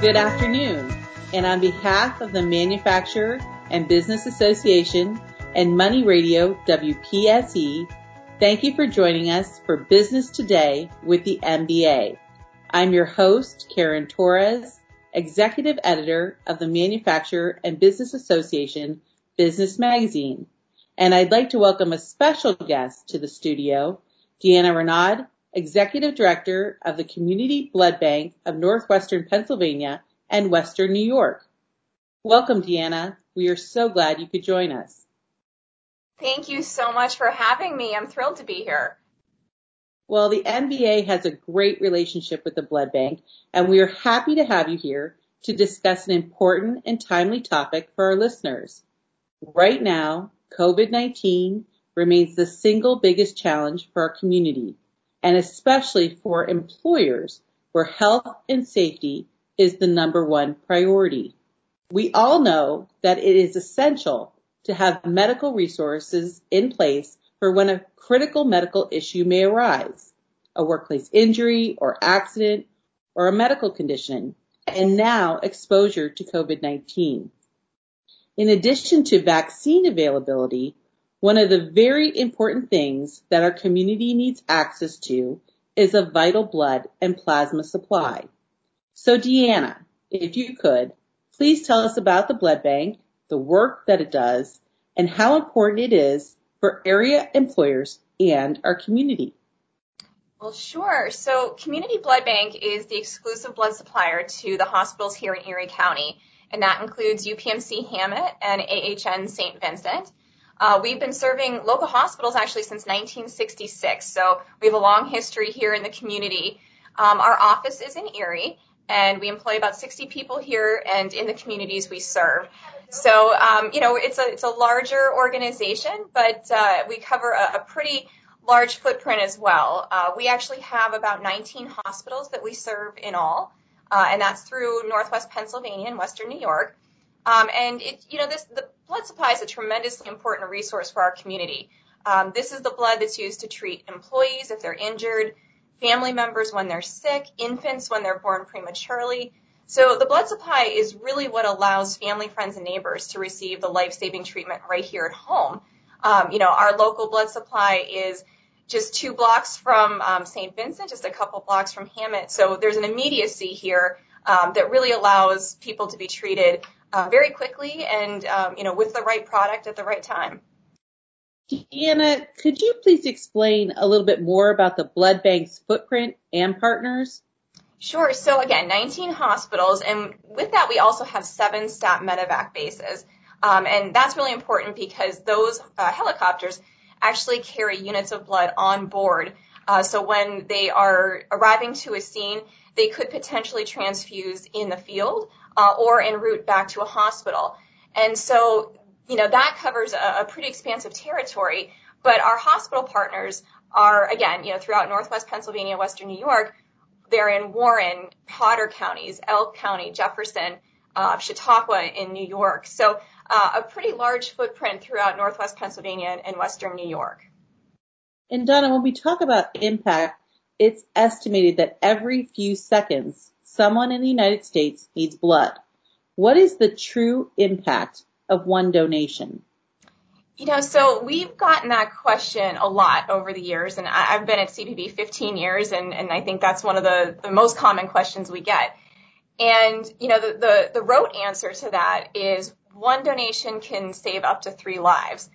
Good afternoon. And on behalf of the Manufacturer and Business Association and Money Radio WPSE, thank you for joining us for Business Today with the MBA. I'm your host, Karen Torres, Executive Editor of the Manufacturer and Business Association Business Magazine. And I'd like to welcome a special guest to the studio, Deanna Renaud, Executive Director of the Community Blood Bank of Northwestern Pennsylvania and Western New York. Welcome, Deanna. We are so glad you could join us. Thank you so much for having me. I'm thrilled to be here. Well, the MBA has a great relationship with the blood bank, and we are happy to have you here to discuss an important and timely topic for our listeners. Right now, COVID-19 remains the single biggest challenge for our community and especially for employers where health and safety is the number one priority. We all know that it is essential to have medical resources in place for when a critical medical issue may arise, a workplace injury or accident or a medical condition, and now exposure to COVID-19. In addition to vaccine availability, one of the very important things that our community needs access to is a vital blood and plasma supply. So Deanna, if you could, please tell us about the blood bank, the work that it does, and how important it is for area employers and our community. Well, sure. So Community Blood Bank is the exclusive blood supplier to the hospitals here in Erie County, and that includes UPMC Hamot and AHN St. Vincent. Uh, we've been serving local hospitals actually since 1966, so we have a long history here in the community. Um, our office is in Erie, and we employ about 60 people here and in the communities we serve. So, um, you know, it's a it's a larger organization, but uh, we cover a, a, pretty large footprint as well. Uh, we actually have about 19 hospitals that we serve in all, uh, and that's through Northwest Pennsylvania and Western New York. Um, and it, you know, this the blood supply is a tremendously important resource for our community. Um, this is the blood that's used to treat employees if they're injured, family members when they're sick, infants when they're born prematurely. So the blood supply is really what allows family, friends, and neighbors to receive the life-saving treatment right here at home. Um, you know, our local blood supply is just two blocks from um, St. Vincent, just a couple blocks from Hamot. So there's an immediacy here um, that really allows people to be treated very quickly and um, you know with the right product at the right time. Deanna, could you please explain a little bit more about the blood bank's footprint and partners? Sure. So again, 19 hospitals, and with that we also have seven STAT medevac bases. Um, and that's really important because those uh, helicopters actually carry units of blood on board. Uh, so when they are arriving to a scene, they could potentially transfuse in the field uh, or en route back to a hospital. And so, you know, that covers a, a pretty expansive territory. But our hospital partners are, again, you know, throughout Northwest Pennsylvania, Western New York. They're in Warren, Potter counties, Elk County, Jefferson, uh, Chautauqua in New York. So uh, a pretty large footprint throughout Northwest Pennsylvania and Western New York. And Donna, when we talk about impact, it's estimated that every few seconds someone in the United States needs blood. What is the true impact of one donation? You know, so we've gotten that question a lot over the years, and I've been at CBB 15 years, and, and I think that's one of the, the most common questions we get. And, you know, the, the, the rote answer to that is one donation can save up to three lives.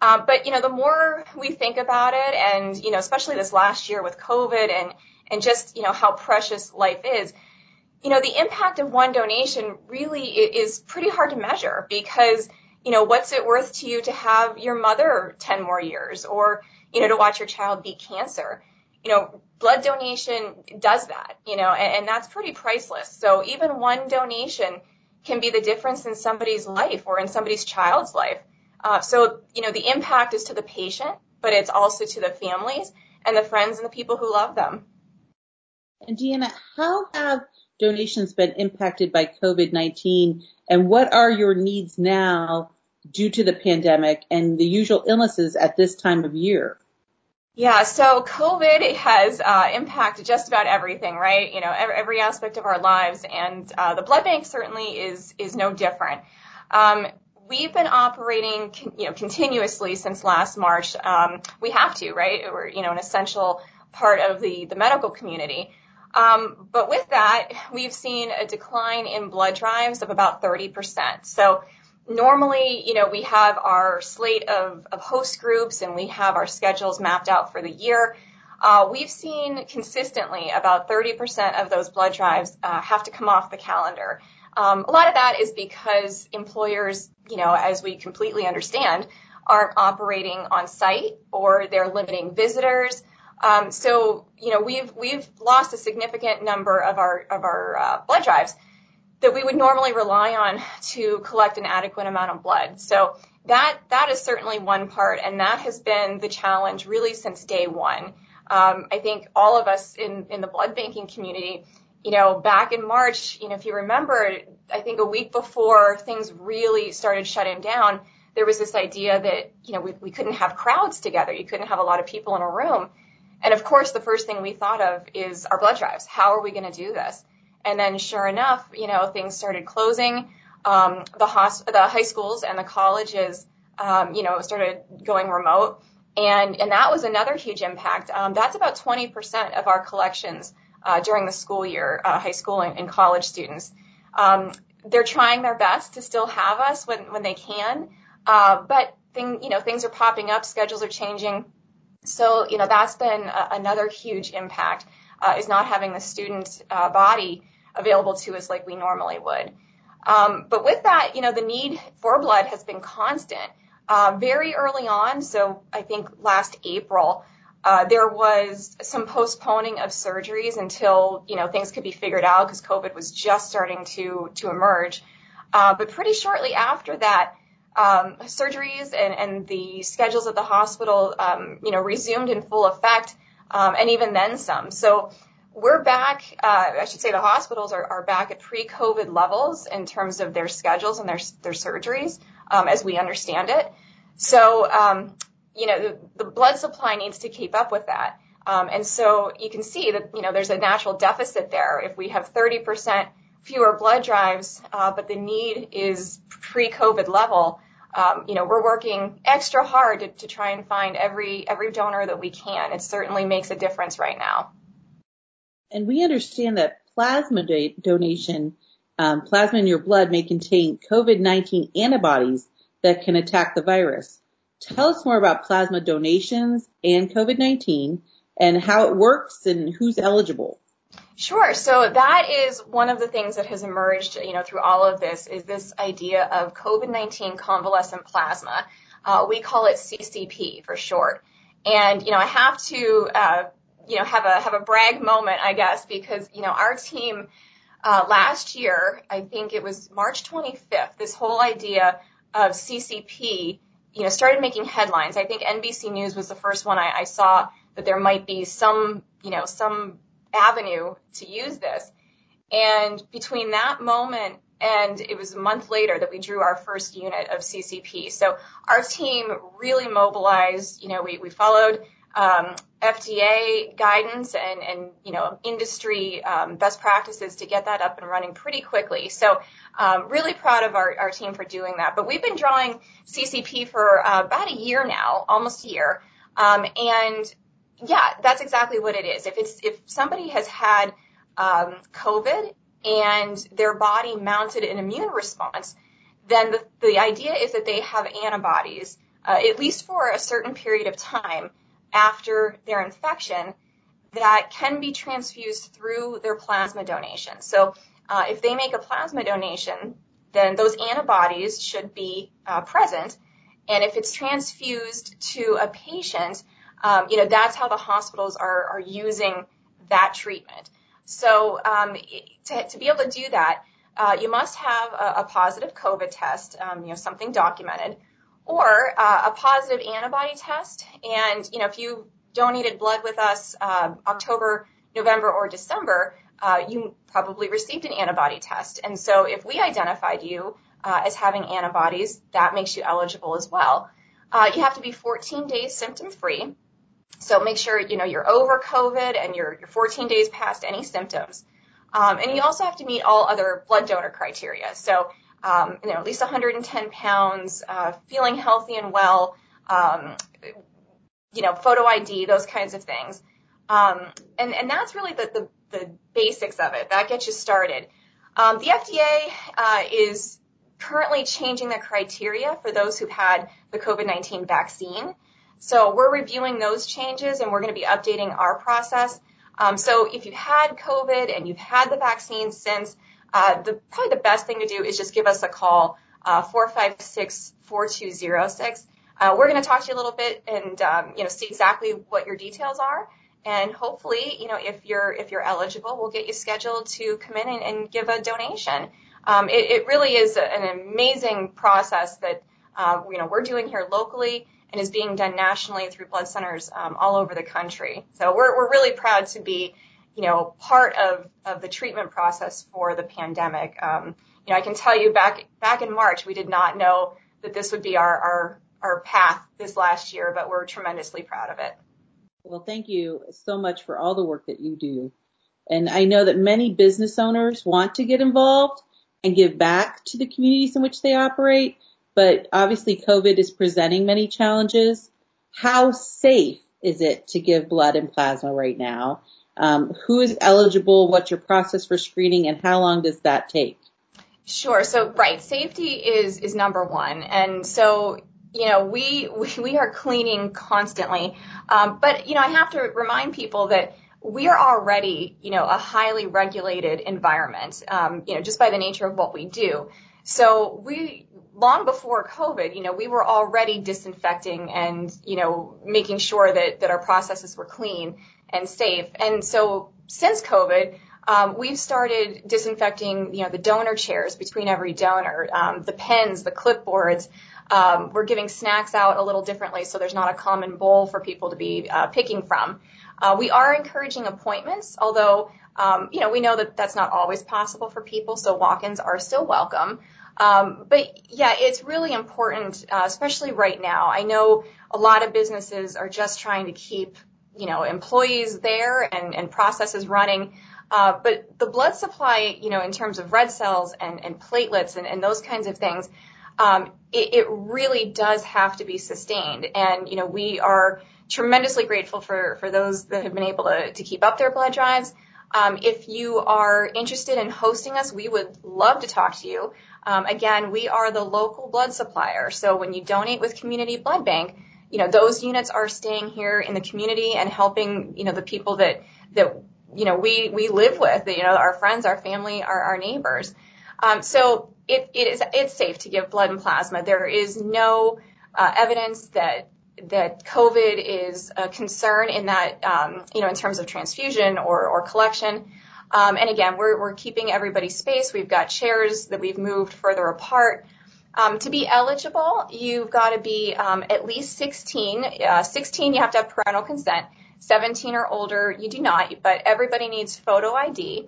Um, but, you know, the more we think about it, and, you know, especially this last year with COVID and, and just, you know, how precious life is, you know, the impact of one donation really is pretty hard to measure because, you know, what's it worth to you to have your mother 10 more years or, you know, to watch your child beat cancer? You know, blood donation does that, you know, and, and that's pretty priceless. So even one donation can be the difference in somebody's life or in somebody's child's life. Uh, so, you know, the impact is to the patient, but it's also to the families and the friends and the people who love them. And Deanna, how have donations been impacted by COVID-19 and what are your needs now due to the pandemic and the usual illnesses at this time of year? Yeah, so COVID has uh, impacted just about everything, right? You know, every, aspect of our lives, and uh, the blood bank certainly is is no different. Um, we've been operating, you know, continuously since last March. Um, we have to, right? We're, you know, an essential part of the the medical community. Um, but with that, we've seen a decline in blood drives of about 30%. So normally, you know, we have our slate of, host groups and we have our schedules mapped out for the year. Uh, we've seen consistently about 30% of those blood drives uh, have to come off the calendar. Um, a lot of that is because employers, you know, as we completely understand, aren't operating on site or they're limiting visitors. Um, so, you know, we've we've lost a significant number of our of our uh, blood drives that we would normally rely on to collect an adequate amount of blood. So that that is certainly one part, and that has been the challenge really since day one. Um, I think all of us in the blood banking community, you know, back in March, you know, if you remember, I think a week before things really started shutting down, there was this idea that you know we couldn't have crowds together, you couldn't have a lot of people in a room, and of course, the first thing we thought of is our blood drives. How are we going to do this? And then sure enough, you know, things started closing. Um, the, the high schools and the colleges, um, you know, started going remote. And, and that was another huge impact. Um, that's about 20% of our collections uh, during the school year, uh, high school and, and college students. Um, they're trying their best to still have us when, when they can, uh, but thing, you know, things are popping up, schedules are changing. So, you know, that's been a, another huge impact, uh, is not having the student uh, body available to us like we normally would. Um, but with that, you know, the need for blood has been constant. Uh, very early on, so I think last April, uh, there was some postponing of surgeries until you know things could be figured out because COVID was just starting to to emerge. Uh, but pretty shortly after that, surgeries and, the schedules at the hospital, um, you know, resumed in full effect, um, and even then some. So we're back, uh, I should say the hospitals are, back at pre-COVID levels in terms of their schedules and their, their surgeries, um, as we understand it. So, um, you know, the, blood supply needs to keep up with that. Um, and so you can see that, you know, there's a natural deficit there. If we have 30% fewer blood drives, uh, but the need is pre-COVID level, um, you know, we're working extra hard to, try and find every, every donor that we can. It certainly makes a difference right now and we understand that plasma do- donation, um, plasma in your blood may contain COVID-19 antibodies that can attack the virus. Tell us more about plasma donations and COVID-19 and how it works and who's eligible. Sure. So that is one of the things that has emerged, you know, through all of this is this idea of COVID-19 convalescent plasma. Uh, we call it CCP for short. And, you know, I have to uh, you know, have a have a brag moment, I guess, because you know our team uh, last year, I think it was March 25th, this whole idea of CCP, you know, started making headlines. I think NBC News was the first one I, I saw that there might be some, you know, some avenue to use this. And between that moment and it was a month later that we drew our first unit of CCP. So our team really mobilized. You know, we, we followed um, FDA guidance and, and you know industry um, best practices to get that up and running pretty quickly. So um, really proud of our, our team for doing that. But we've been drawing CCP for uh, about a year now, almost a year, um, and yeah, that's exactly what it is. If it's if somebody has had um, COVID and their body mounted an immune response, then the, the idea is that they have antibodies, uh, at least for a certain period of time after their infection that can be transfused through their plasma donation. So uh, if they make a plasma donation, then those antibodies should be uh, present. And if it's transfused to a patient, you know, that's how the hospitals are, using that treatment. So um, to, be able to do that, uh, you must have a, positive COVID test, um, you know, something documented or uh, a positive antibody test. And, you know, if you donated blood with us October, November, or December, uh, you probably received an antibody test. And so if we identified you as having antibodies, that makes you eligible as well. You have to be 14 days symptom free. So make sure, you know, you're over COVID and you're, you're 14 days past any symptoms. Um, and you also have to meet all other blood donor criteria. So, um, you know, at least 110 pounds, uh, feeling healthy and well, um, you know, photo ID, those kinds of things. Um, and, and that's really the, the, the, basics of it. That gets you started. Um, the FDA uh, is currently changing the criteria for those who've had the COVID-19 vaccine. So we're reviewing those changes and we're going to be updating our process. Um, so if you've had COVID and you've had the vaccine since, uh, the, probably the best thing to do is just give us a call, uh, 456-4206. Uh, we're going to talk to you a little bit and, um, you know, see exactly what your details are. And hopefully, you know, if you're, if you're eligible, we'll get you scheduled to come in and, and give a donation. Um, it, it really is an amazing process that, uh, you know, we're doing here locally and is being done nationally through blood centers um, all over the country. So we're, we're really proud to be, you know, part of, of the treatment process for the pandemic. Um, you know, I can tell you back back in March, we did not know that this would be our, our our path this last year, but we're tremendously proud of it. Well, thank you so much for all the work that you do. And I know that many business owners want to get involved and give back to the communities in which they operate, but obviously COVID is presenting many challenges. How safe is it to give blood and plasma right now? Um, who is eligible? What's your process for screening and how long does that take? Sure. So, right, safety is is number one, and so you know we we, are cleaning constantly, um, but you know I have to remind people that we are already you know a highly regulated environment, um, you know just by the nature of what we do. So we long before COVID, you know, we were already disinfecting and, you know, making sure that, that our processes were clean and safe. And so since COVID, um, we've started disinfecting, you know, the donor chairs between every donor, um, the pens, the clipboards. Um, we're giving snacks out a little differently, so there's not a common bowl for people to be uh, picking from. Uh, we are encouraging appointments, although, um, you know, we know that that's not always possible for people, so walk-ins are still welcome. Um, but yeah, it's really important, uh, especially right now. I know a lot of businesses are just trying to keep, you know, employees there and, processes running. Uh, but the blood supply, you know, in terms of red cells and, platelets and, those kinds of things, um, it, it really does have to be sustained. And, you know, we are tremendously grateful for, for those that have been able to keep up their blood drives. Um, if you are interested in hosting us, we would love to talk to you. Um, again, we are the local blood supplier. So when you donate with Community Blood Bank, you know, those units are staying here in the community and helping, you know, the people that, that, you know, we, we live with, you know, our friends, our family, our, our neighbors. Um, so it, it is, it's safe to give blood and plasma. There is no, uh, evidence that, that COVID is a concern in that, um, you know, in terms of transfusion or, or collection. Um, and again, we're, we're keeping everybody space. We've got chairs that we've moved further apart. Um, to be eligible, you've got to be um, at least 16. Uh, 16, you have to have parental consent. 17 or older, you do not, but everybody needs photo ID.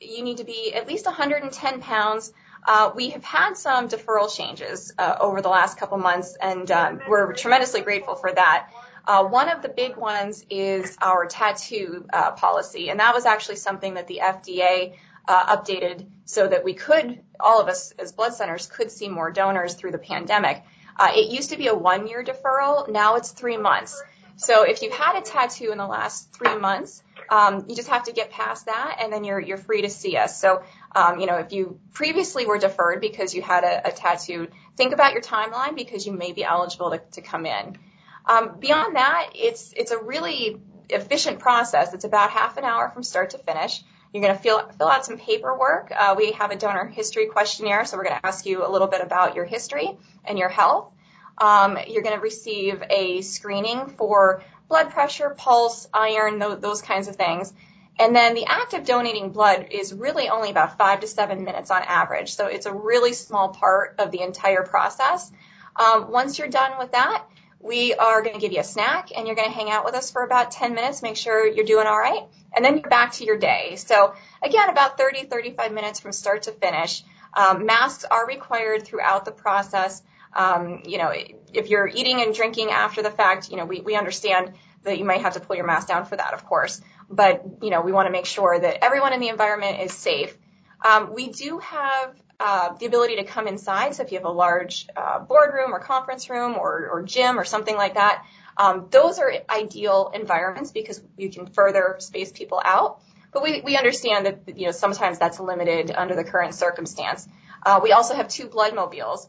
You need to be at least 110 pounds. Uh, we have had some deferral changes uh, over the last couple months, and um, we're tremendously grateful for that. Uh, one of the big ones is our tattoo policy, and that was actually something that the FDA updated so that we could, all of us as blood centers, could see more donors through the pandemic. It used to be a one-year deferral. Now it's three months. So if you've had a tattoo in the last three months, um, you just have to get past that, and then you're you're free to see us. So, um, you know, if you previously were deferred because you had a, a tattoo, think about your timeline because you may be eligible to, to come in. Um, beyond that, it's it's a really efficient process. It's about half an hour from start to finish. You're going to fill, fill out some paperwork. Uh, we have a donor history questionnaire, so we're going to ask you a little bit about your history and your health. Um, you're going to receive a screening for blood pressure, pulse, iron, those, those kinds of things. And then the act of donating blood is really only about five to seven minutes on average. So it's a really small part of the entire process. Um, once you're done with that, we are going to give you a snack and you're going to hang out with us for about 10 minutes, make sure you're doing all right, and then you're back to your day. So again, about 30, 35 minutes from start to finish. Um, masks are required throughout the process. Um, you know, if you're eating and drinking after the fact, you know, we, we understand that you might have to pull your mask down for that, of course. But, you know, we want to make sure that everyone in the environment is safe. Um, we do have uh, the ability to come inside. So if you have a large uh, boardroom or conference room or, or gym or something like that, um, those are ideal environments because you can further space people out. But we, we understand that you know sometimes that's limited under the current circumstance. Uh, we also have two blood mobiles.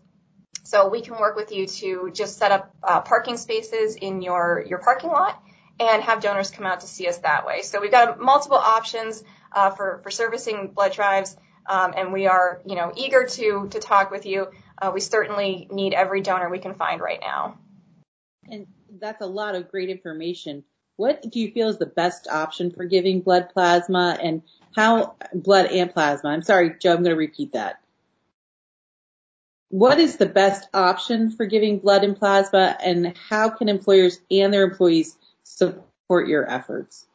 So we can work with you to just set up uh, parking spaces in your, your parking lot and have donors come out to see us that way. So we've got multiple options uh, for, for servicing blood drives, um, and we are, you know, eager to, to talk with you. Uh, we certainly need every donor we can find right now. And that's a lot of great information. What do you feel is the best option for giving blood plasma and how blood and plasma? I'm sorry, Joe, I'm going to repeat that what is the best option for giving blood and plasma and how can employers and their employees support your efforts?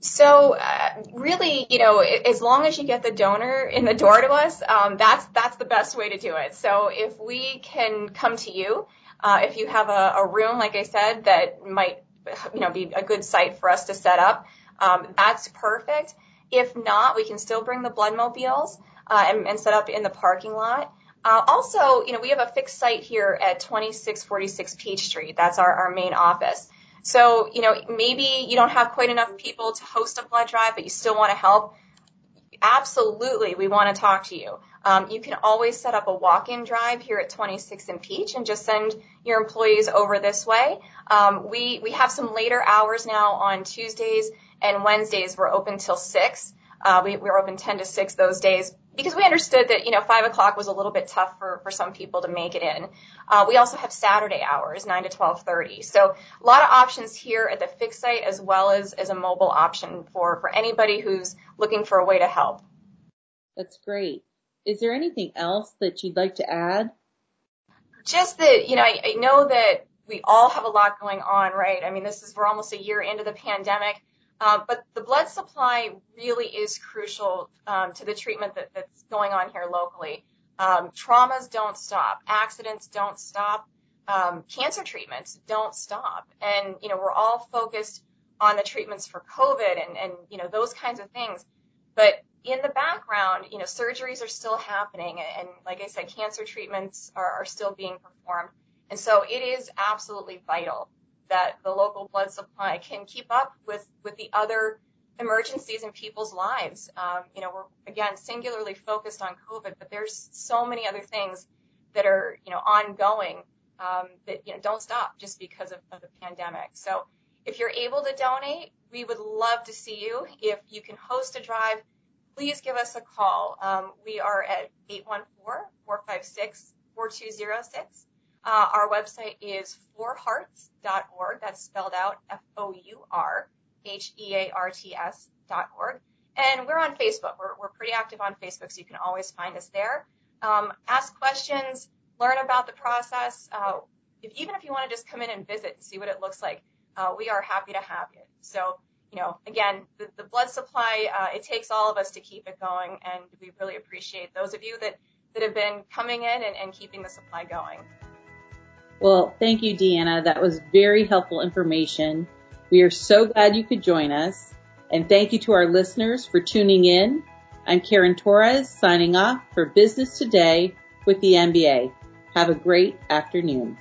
So uh, really, you know, as long as you get the donor in the door to us, um, that's that's the best way to do it. So if we can come to you, uh, if you have a, a, room, like I said, that might, you know, be a good site for us to set up, um, that's perfect. If not, we can still bring the blood mobiles uh, and, and set up in the parking lot. Uh, also, you know, we have a fixed site here at 2646 Peach Street. That's our, our main office. So, you know, maybe you don't have quite enough people to host a blood drive, but you still want to help. Absolutely, we want to talk to you. Um, you can always set up a walk-in drive here at 26 and Peach and just send your employees over this way. Um, we we have some later hours now on Tuesdays and Wednesdays. We're open till six. Uh, we, we're open 10 to 6 those days because we understood that, you know, 5 o'clock was a little bit tough for, for some people to make it in. Uh, we also have Saturday hours, 9 to 12.30. So a lot of options here at the fix site as well as, as a mobile option for, for anybody who's looking for a way to help. That's great. Is there anything else that you'd like to add? Just that, you know, I, I know that we all have a lot going on, right? I mean, this is, we're almost a year into the pandemic. Uh, but the blood supply really is crucial um, to the treatment that, that's going on here locally. Um, traumas don't stop, accidents don't stop, um, cancer treatments don't stop, and you know we're all focused on the treatments for COVID and you know those kinds of things. But in the background, you know surgeries are still happening, and, like I said, cancer treatments are, are still being performed, and so it is absolutely vital that the local blood supply can keep up with, with the other emergencies in people's lives. Um, you know, we're again singularly focused on COVID, but there's so many other things that are you know ongoing um, that you know don't stop just because of, of the pandemic. So if you're able to donate, we would love to see you. If you can host a drive, please give us a call. Um, we are at 814-456-4206. Uh, our website is fourhearts.org. That's spelled out F-O-U-R-H-E-A-R-T-S dot org. And we're on Facebook. We're, we're pretty active on Facebook, so you can always find us there. Um, ask questions, learn about the process. Uh, if, even if you want to just come in and visit and see what it looks like, uh, we are happy to have you. So, you know, again, the, the blood supply, uh, it takes all of us to keep it going, and we really appreciate those of you that, that have been coming in and, and keeping the supply going. Well, thank you, Deanna. That was very helpful information. We are so glad you could join us. And thank you to our listeners for tuning in. I'm Karen Torres signing off for Business Today with the MBA. Have a great afternoon.